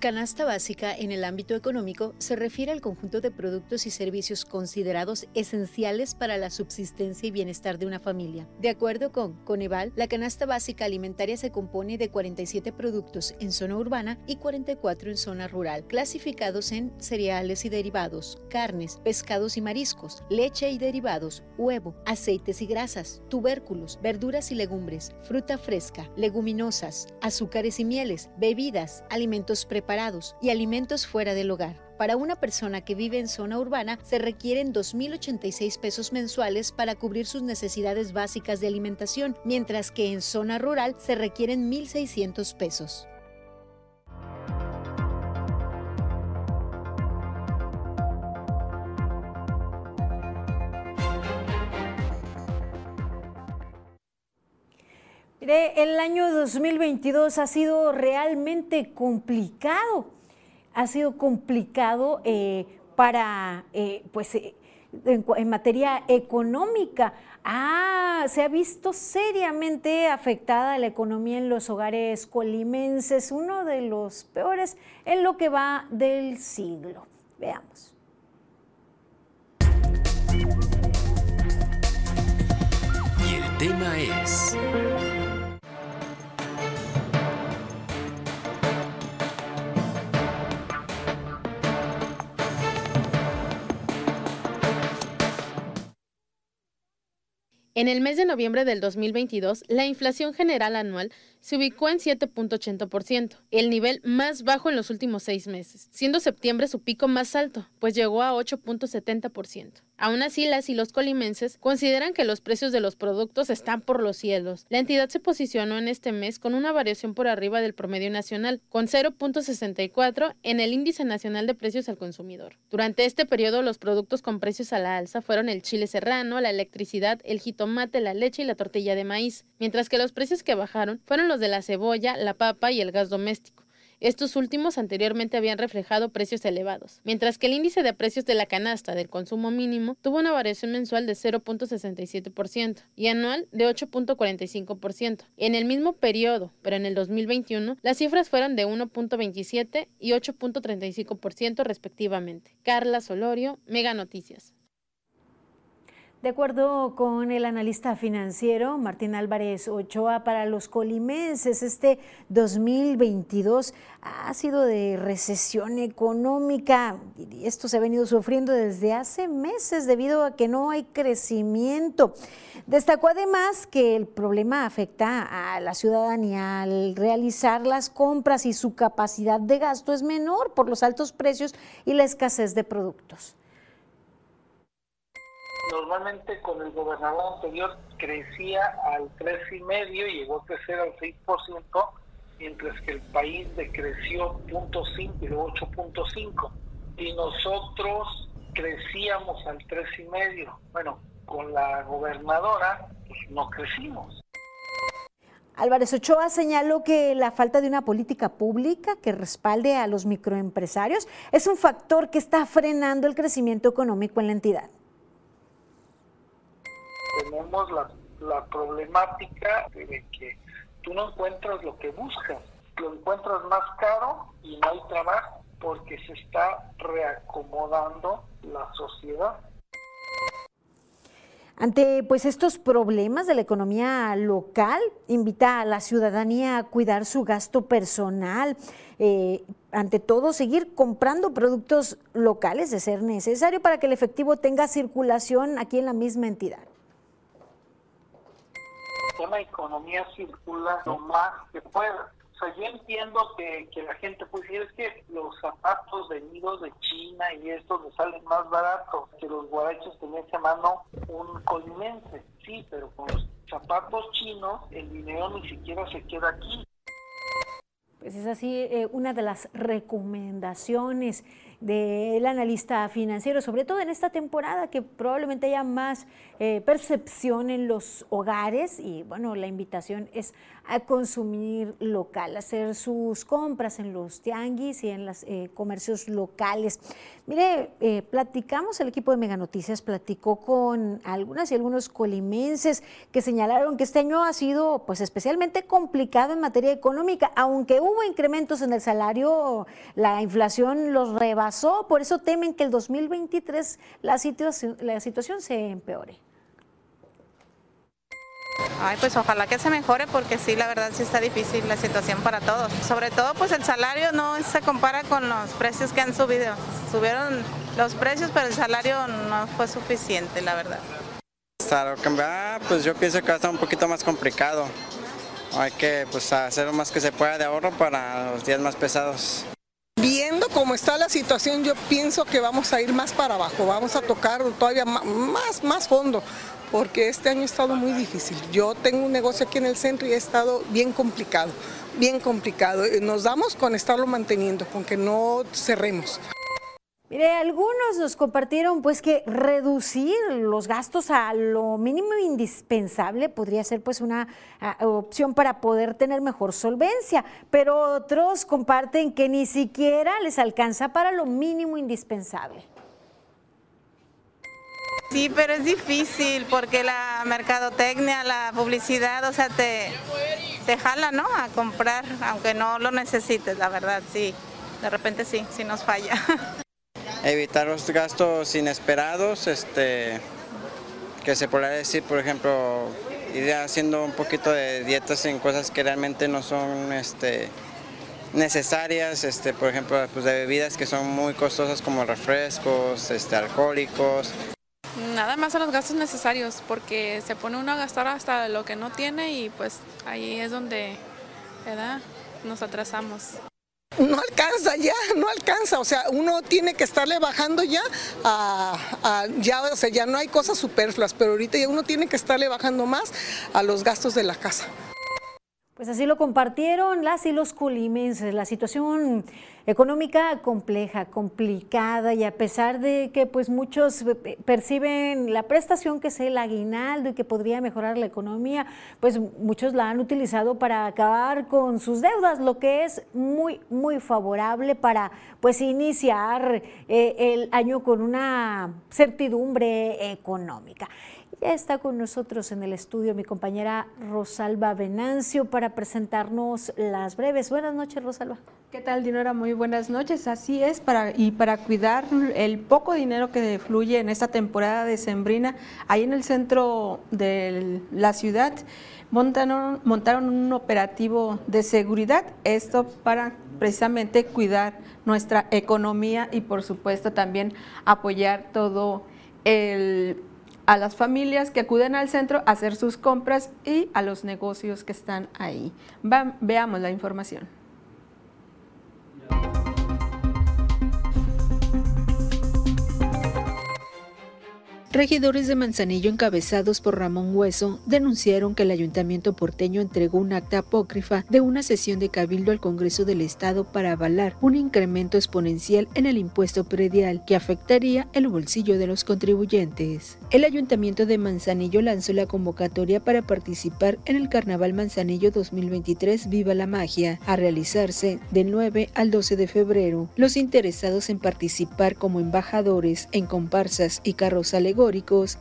Canasta básica en el ámbito económico se refiere al conjunto de productos y servicios considerados esenciales para la subsistencia y bienestar de una familia. De acuerdo con Coneval, la canasta básica alimentaria se compone de 47 productos en zona urbana y 44 en zona rural, clasificados en cereales y derivados, carnes, pescados y mariscos, leche y derivados, huevo, aceites y grasas, tubérculos, verduras y legumbres, fruta fresca, leguminosas, azúcares y mieles, bebidas, alimentos preparados y alimentos fuera del hogar. Para una persona que vive en zona urbana se requieren 2.086 pesos mensuales para cubrir sus necesidades básicas de alimentación, mientras que en zona rural se requieren 1.600 pesos. Mire, el año 2022 ha sido realmente complicado. Ha sido complicado eh, para, eh, pues, eh, en, en, materia económica. Ah, se ha visto seriamente afectada la economía en los hogares colimenses, uno de los peores en lo que va del siglo. Veamos. Y el tema es... En el mes de noviembre del 2022, la inflación general anual se ubicó en 7.80%, el nivel más bajo en los últimos seis meses, siendo septiembre su pico más alto, pues llegó a 8.70%. Aún así, las y los colimenses consideran que los precios de los productos están por los cielos. La entidad se posicionó en este mes con una variación por arriba del promedio nacional, con 0.64 en el índice nacional de precios al consumidor. Durante este periodo, los productos con precios a la alza fueron el chile serrano, la electricidad, el jitomate, la leche y la tortilla de maíz, mientras que los precios que bajaron fueron los de la cebolla, la papa y el gas doméstico. Estos últimos anteriormente habían reflejado precios elevados, mientras que el índice de precios de la canasta del consumo mínimo tuvo una variación mensual de 0.67% y anual de 8.45%. En el mismo periodo, pero en el 2021, las cifras fueron de 1.27 y 8.35% respectivamente. Carla Solorio, Mega Noticias. De acuerdo con el analista financiero Martín Álvarez Ochoa, para los colimenses este 2022 ha sido de recesión económica y esto se ha venido sufriendo desde hace meses debido a que no hay crecimiento. Destacó además que el problema afecta a la ciudadanía al realizar las compras y su capacidad de gasto es menor por los altos precios y la escasez de productos normalmente con el gobernador anterior crecía al 3,5 y llegó a crecer al 6%, mientras que el país decreció 0.5 y luego 8.5. Y nosotros crecíamos al 3,5. Bueno, con la gobernadora pues no crecimos. Álvarez Ochoa señaló que la falta de una política pública que respalde a los microempresarios es un factor que está frenando el crecimiento económico en la entidad tenemos la, problemática de que tú no encuentras lo que buscas, lo encuentras más caro y no hay trabajo porque se está reacomodando la sociedad. Ante pues estos problemas de la economía local, invita a la ciudadanía a cuidar su gasto personal. Eh, ante todo, seguir comprando productos locales de ser necesario para que el efectivo tenga circulación aquí en la misma entidad tema economía circula lo más que pueda. O sea, yo entiendo que, que la gente puede decir, es que los zapatos venidos de China y estos les salen más baratos que los guarachos en esa mano un colimense. Sí, pero con los zapatos chinos el dinero ni siquiera se queda aquí. Pues es así eh, una de las recomendaciones del analista financiero, sobre todo en esta temporada que probablemente haya más eh, percepción en los hogares y bueno, la invitación es a consumir local, hacer sus compras en los tianguis y en los eh, comercios locales. Mire, eh, platicamos, el equipo de Mega Noticias platicó con algunas y algunos colimenses que señalaron que este año ha sido pues especialmente complicado en materia económica, aunque hubo incrementos en el salario, la inflación los rebasó, por eso temen que el 2023 la situación, la situación se empeore. Ay, pues ojalá que se mejore porque sí, la verdad sí está difícil la situación para todos. Sobre todo pues el salario no se compara con los precios que han subido. Subieron los precios, pero el salario no fue suficiente, la verdad. Para cambiar, pues yo pienso que va a estar un poquito más complicado. Hay que pues hacer lo más que se pueda de ahorro para los días más pesados. Cómo está la situación, yo pienso que vamos a ir más para abajo, vamos a tocar todavía más, más fondo porque este año ha estado muy difícil. Yo tengo un negocio aquí en el centro y ha estado bien complicado, bien complicado. Nos damos con estarlo manteniendo, con que no cerremos. Mire, algunos nos compartieron pues que reducir los gastos a lo mínimo indispensable podría ser pues una ah, opción para poder tener mejor solvencia, pero otros comparten que ni siquiera les alcanza para lo mínimo indispensable. Sí, pero es difícil porque la mercadotecnia, la publicidad, o sea, te, te jala, ¿no? A comprar, aunque no lo necesites, la verdad, sí. De repente sí, sí nos falla. (laughs) Evitar los gastos inesperados, este, que se podría decir, por ejemplo, ir haciendo un poquito de dietas en cosas que realmente no son este, necesarias, este, por ejemplo, pues de bebidas que son muy costosas como refrescos, este, alcohólicos. Nada más a los gastos necesarios, porque se pone uno a gastar hasta lo que no tiene y pues ahí es donde ¿verdad? nos atrasamos. No alcanza ya, no alcanza, o sea, uno tiene que estarle bajando ya a, ya, o sea, ya no hay cosas superfluas, pero ahorita ya uno tiene que estarle bajando más a los gastos de la casa. Pues así lo compartieron las y los colimenses. La situación económica compleja, complicada y a pesar de que pues muchos perciben la prestación que es el aguinaldo y que podría mejorar la economía, pues muchos la han utilizado para acabar con sus deudas, lo que es muy muy favorable para pues iniciar eh, el año con una certidumbre económica. Ya está con nosotros en el estudio mi compañera Rosalba Venancio para presentarnos las breves. Buenas noches, Rosalba. ¿Qué tal, Dinora? Muy buenas noches. Así es, para, y para cuidar el poco dinero que fluye en esta temporada de Sembrina, ahí en el centro de la ciudad montaron, montaron un operativo de seguridad, esto para precisamente cuidar nuestra economía y por supuesto también apoyar todo el a las familias que acuden al centro a hacer sus compras y a los negocios que están ahí. veamos la información. Regidores de Manzanillo encabezados por Ramón Hueso denunciaron que el ayuntamiento porteño entregó un acta apócrifa de una sesión de cabildo al Congreso del Estado para avalar un incremento exponencial en el impuesto predial que afectaría el bolsillo de los contribuyentes. El ayuntamiento de Manzanillo lanzó la convocatoria para participar en el Carnaval Manzanillo 2023 Viva la Magia, a realizarse del 9 al 12 de febrero. Los interesados en participar como embajadores en comparsas y carros alegóricos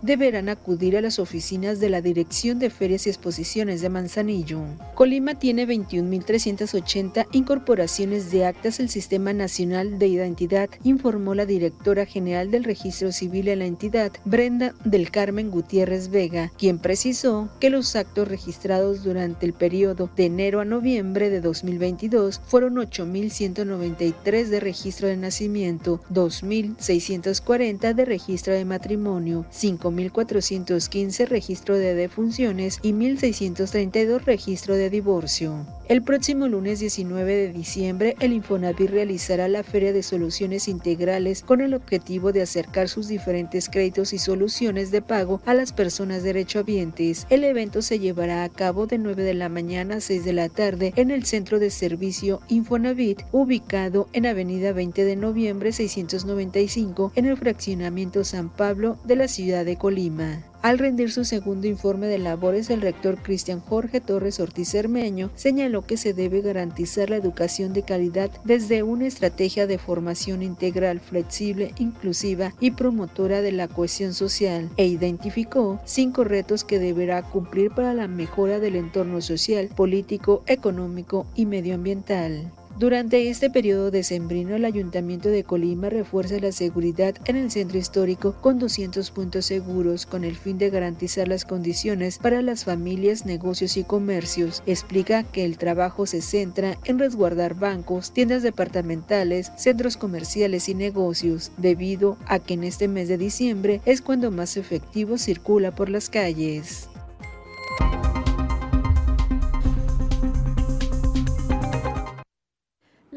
deberán acudir a las oficinas de la Dirección de Ferias y Exposiciones de Manzanillo. Colima tiene 21.380 incorporaciones de actas al Sistema Nacional de Identidad, informó la directora general del Registro Civil en la entidad, Brenda del Carmen Gutiérrez Vega, quien precisó que los actos registrados durante el periodo de enero a noviembre de 2022 fueron 8.193 de registro de nacimiento, 2.640 de registro de matrimonio, 5.415 registro de defunciones y 1.632 registro de divorcio. El próximo lunes 19 de diciembre, el Infonavit realizará la Feria de Soluciones Integrales con el objetivo de acercar sus diferentes créditos y soluciones de pago a las personas derechohabientes. El evento se llevará a cabo de 9 de la mañana a 6 de la tarde en el Centro de Servicio Infonavit, ubicado en Avenida 20 de Noviembre 695 en el fraccionamiento San Pablo de la ciudad de Colima. Al rendir su segundo informe de labores, el rector Cristian Jorge Torres Ortiz Cermeño señaló que se debe garantizar la educación de calidad desde una estrategia de formación integral, flexible, inclusiva y promotora de la cohesión social e identificó cinco retos que deberá cumplir para la mejora del entorno social, político, económico y medioambiental. Durante este periodo decembrino, el Ayuntamiento de Colima refuerza la seguridad en el centro histórico con 200 puntos seguros con el fin de garantizar las condiciones para las familias, negocios y comercios. Explica que el trabajo se centra en resguardar bancos, tiendas departamentales, centros comerciales y negocios, debido a que en este mes de diciembre es cuando más efectivo circula por las calles.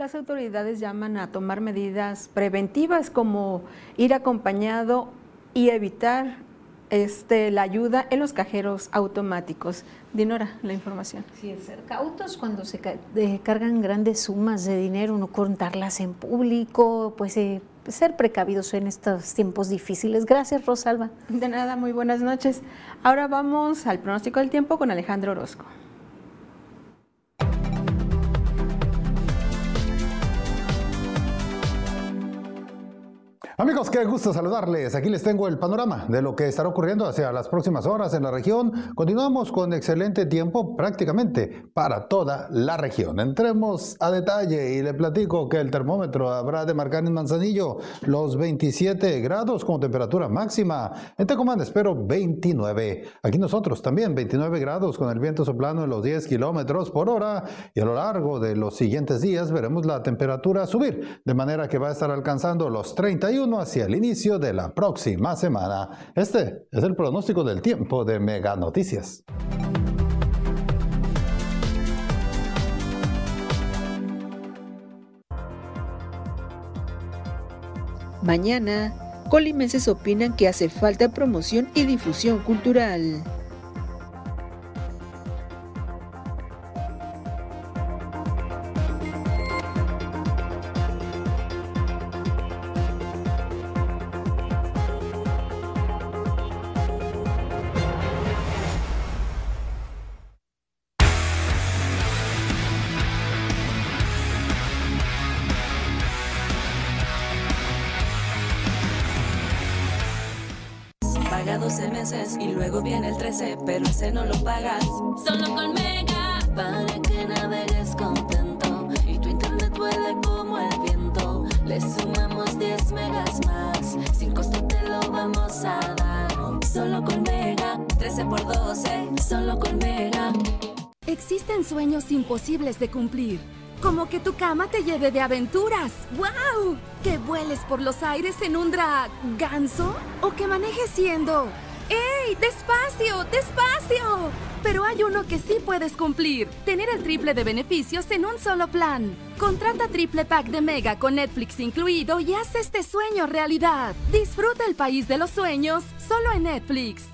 Las autoridades llaman a tomar medidas preventivas como ir acompañado y evitar este, la ayuda en los cajeros automáticos. Dinora, la información. Sí, ser cautos cuando se cargan grandes sumas de dinero, no contarlas en público, pues eh, ser precavidos en estos tiempos difíciles. Gracias, Rosalba. De nada, muy buenas noches. Ahora vamos al pronóstico del tiempo con Alejandro Orozco. Amigos, qué gusto saludarles. Aquí les tengo el panorama de lo que estará ocurriendo hacia las próximas horas en la región. Continuamos con excelente tiempo prácticamente para toda la región. Entremos a detalle y le platico que el termómetro habrá de marcar en Manzanillo los 27 grados como temperatura máxima. En Tecomán espero 29. Aquí nosotros también 29 grados con el viento soplando en los 10 kilómetros por hora. Y a lo largo de los siguientes días veremos la temperatura subir, de manera que va a estar alcanzando los 31 hacia el inicio de la próxima semana. Este es el pronóstico del tiempo de Mega Noticias. Mañana, colimenses opinan que hace falta promoción y difusión cultural. De cumplir. Como que tu cama te lleve de aventuras. ¡Wow! Que vueles por los aires en un drag ganso o que manejes siendo. ¡Ey! ¡Despacio! ¡Despacio! Pero hay uno que sí puedes cumplir: tener el triple de beneficios en un solo plan. Contrata triple pack de Mega con Netflix incluido y haz este sueño realidad. Disfruta el país de los sueños solo en Netflix.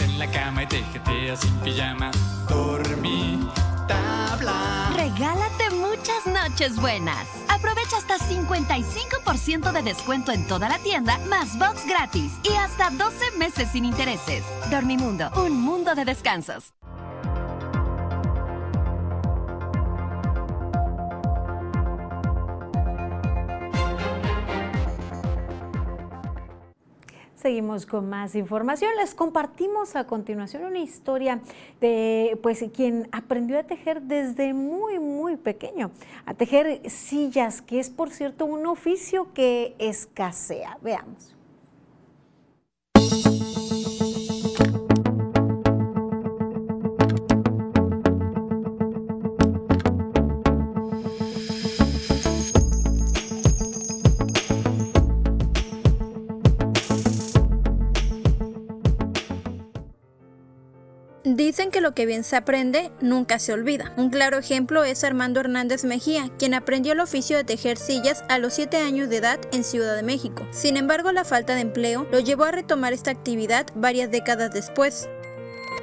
En la cama y te jeteas sin pijama, dormí, tabla. Regálate muchas noches buenas. Aprovecha hasta 55% de descuento en toda la tienda, más box gratis y hasta 12 meses sin intereses. Dormimundo, un mundo de descansos. Seguimos con más información. Les compartimos a continuación una historia de pues quien aprendió a tejer desde muy muy pequeño, a tejer sillas, que es por cierto un oficio que escasea. Veamos. Dicen que lo que bien se aprende nunca se olvida. Un claro ejemplo es Armando Hernández Mejía, quien aprendió el oficio de tejer sillas a los 7 años de edad en Ciudad de México. Sin embargo, la falta de empleo lo llevó a retomar esta actividad varias décadas después.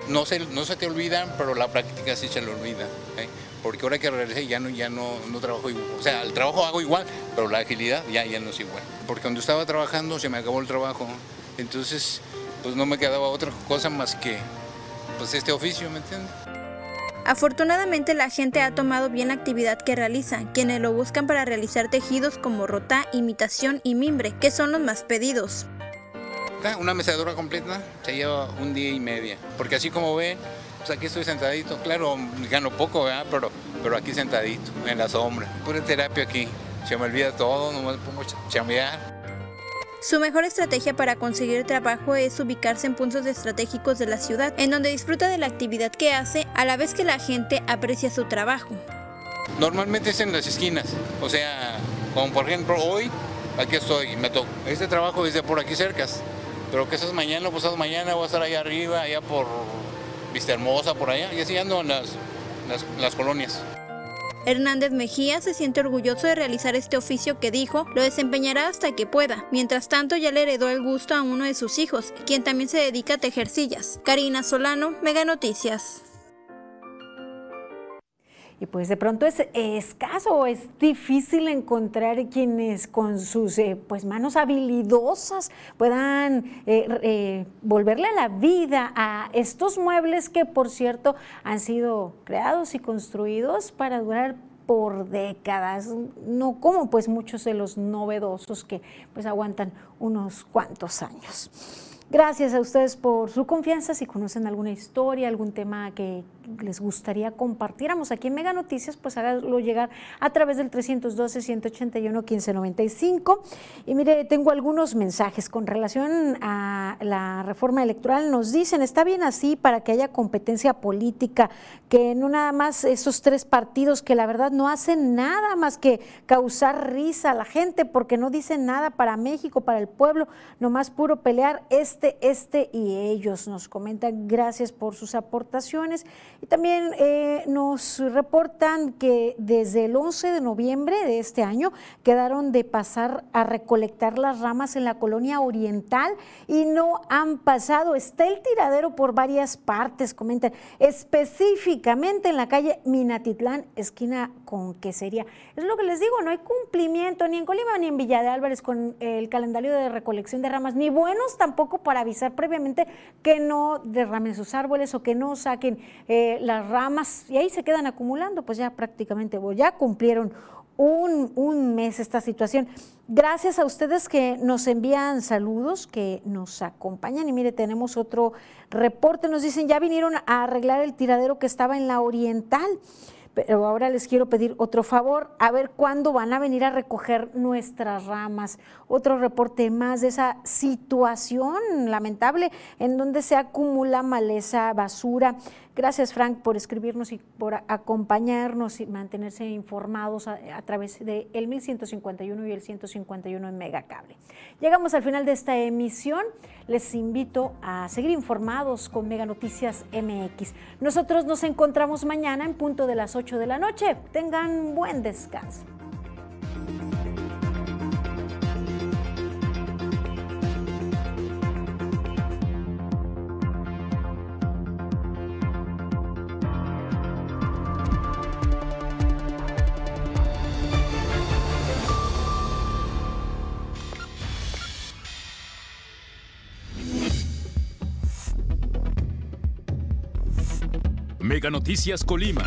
no se, no se te olvidan, pero la práctica sí se le olvida. ¿eh? Porque ahora que regresé ya no, ya no, no trabajo igual. O sea, el trabajo hago igual, pero la agilidad ya, ya no es igual. Porque cuando estaba trabajando se me acabó el trabajo. Entonces, pues no me quedaba otra cosa más que pues este oficio, ¿me entiendes? Afortunadamente la gente ha tomado bien la actividad que realiza, quienes lo buscan para realizar tejidos como rotá, imitación y mimbre, que son los más pedidos. Una mesadura completa se lleva un día y media, porque así como ven, pues aquí estoy sentadito, claro, gano poco, Pero, pero aquí sentadito, en la sombra, pura terapia aquí, se me olvida todo, no me pongo a chambear. Su mejor estrategia para conseguir trabajo es ubicarse en puntos estratégicos de la ciudad, en donde disfruta de la actividad que hace, a la vez que la gente aprecia su trabajo. Normalmente es en las esquinas, o sea, como por ejemplo hoy, aquí estoy, me toco. Este trabajo es de por aquí cercas, pero que es mañana, pues mañana voy a estar allá arriba, allá por Vista Hermosa, por allá, y así ando en las, las colonias. Hernández Mejía se siente orgulloso de realizar este oficio que dijo lo desempeñará hasta que pueda. Mientras tanto ya le heredó el gusto a uno de sus hijos, quien también se dedica a tejer sillas. Karina Solano, Mega Noticias. Y pues de pronto es escaso, es difícil encontrar quienes con sus eh, pues manos habilidosas puedan eh, eh, volverle a la vida a estos muebles que por cierto han sido creados y construidos para durar por décadas, no como pues muchos de los novedosos que pues aguantan unos cuantos años. Gracias a ustedes por su confianza. Si conocen alguna historia, algún tema que les gustaría compartiéramos aquí en Mega Noticias, pues háganlo llegar a través del 312-181-1595. Y mire, tengo algunos mensajes con relación a la reforma electoral. Nos dicen, está bien así para que haya competencia política, que no nada más esos tres partidos que la verdad no hacen nada más que causar risa a la gente porque no dicen nada para México, para el pueblo, nomás puro pelear este este, y ellos. Nos comentan gracias por sus aportaciones y también eh, nos reportan que desde el 11 de noviembre de este año quedaron de pasar a recolectar las ramas en la colonia oriental y no han pasado. Está el tiradero por varias partes, comentan, específicamente en la calle Minatitlán, esquina con Quesería. Es lo que les digo, no hay cumplimiento ni en Colima ni en Villa de Álvarez con el calendario de recolección de ramas, ni buenos tampoco para avisar previamente que no derramen sus árboles o que no saquen eh, las ramas y ahí se quedan acumulando, pues ya prácticamente ya cumplieron un, un, mes esta situación. Gracias a ustedes que nos envían saludos, que nos acompañan. Y mire, tenemos otro reporte. Nos dicen, ya vinieron a arreglar el tiradero que estaba en la Oriental pero ahora les quiero pedir otro favor, a ver cuándo van a venir a recoger nuestras ramas. Otro reporte más de esa situación lamentable en donde se acumula maleza, basura. Gracias, Frank, por escribirnos y por acompañarnos y mantenerse informados a, través del el 1151 y el 151 en Megacable. Llegamos al final de esta emisión. Les invito a seguir informados con Mega Noticias MX. Nosotros nos encontramos mañana en punto de las 8 de la noche. Tengan buen descanso. Noticias Colima.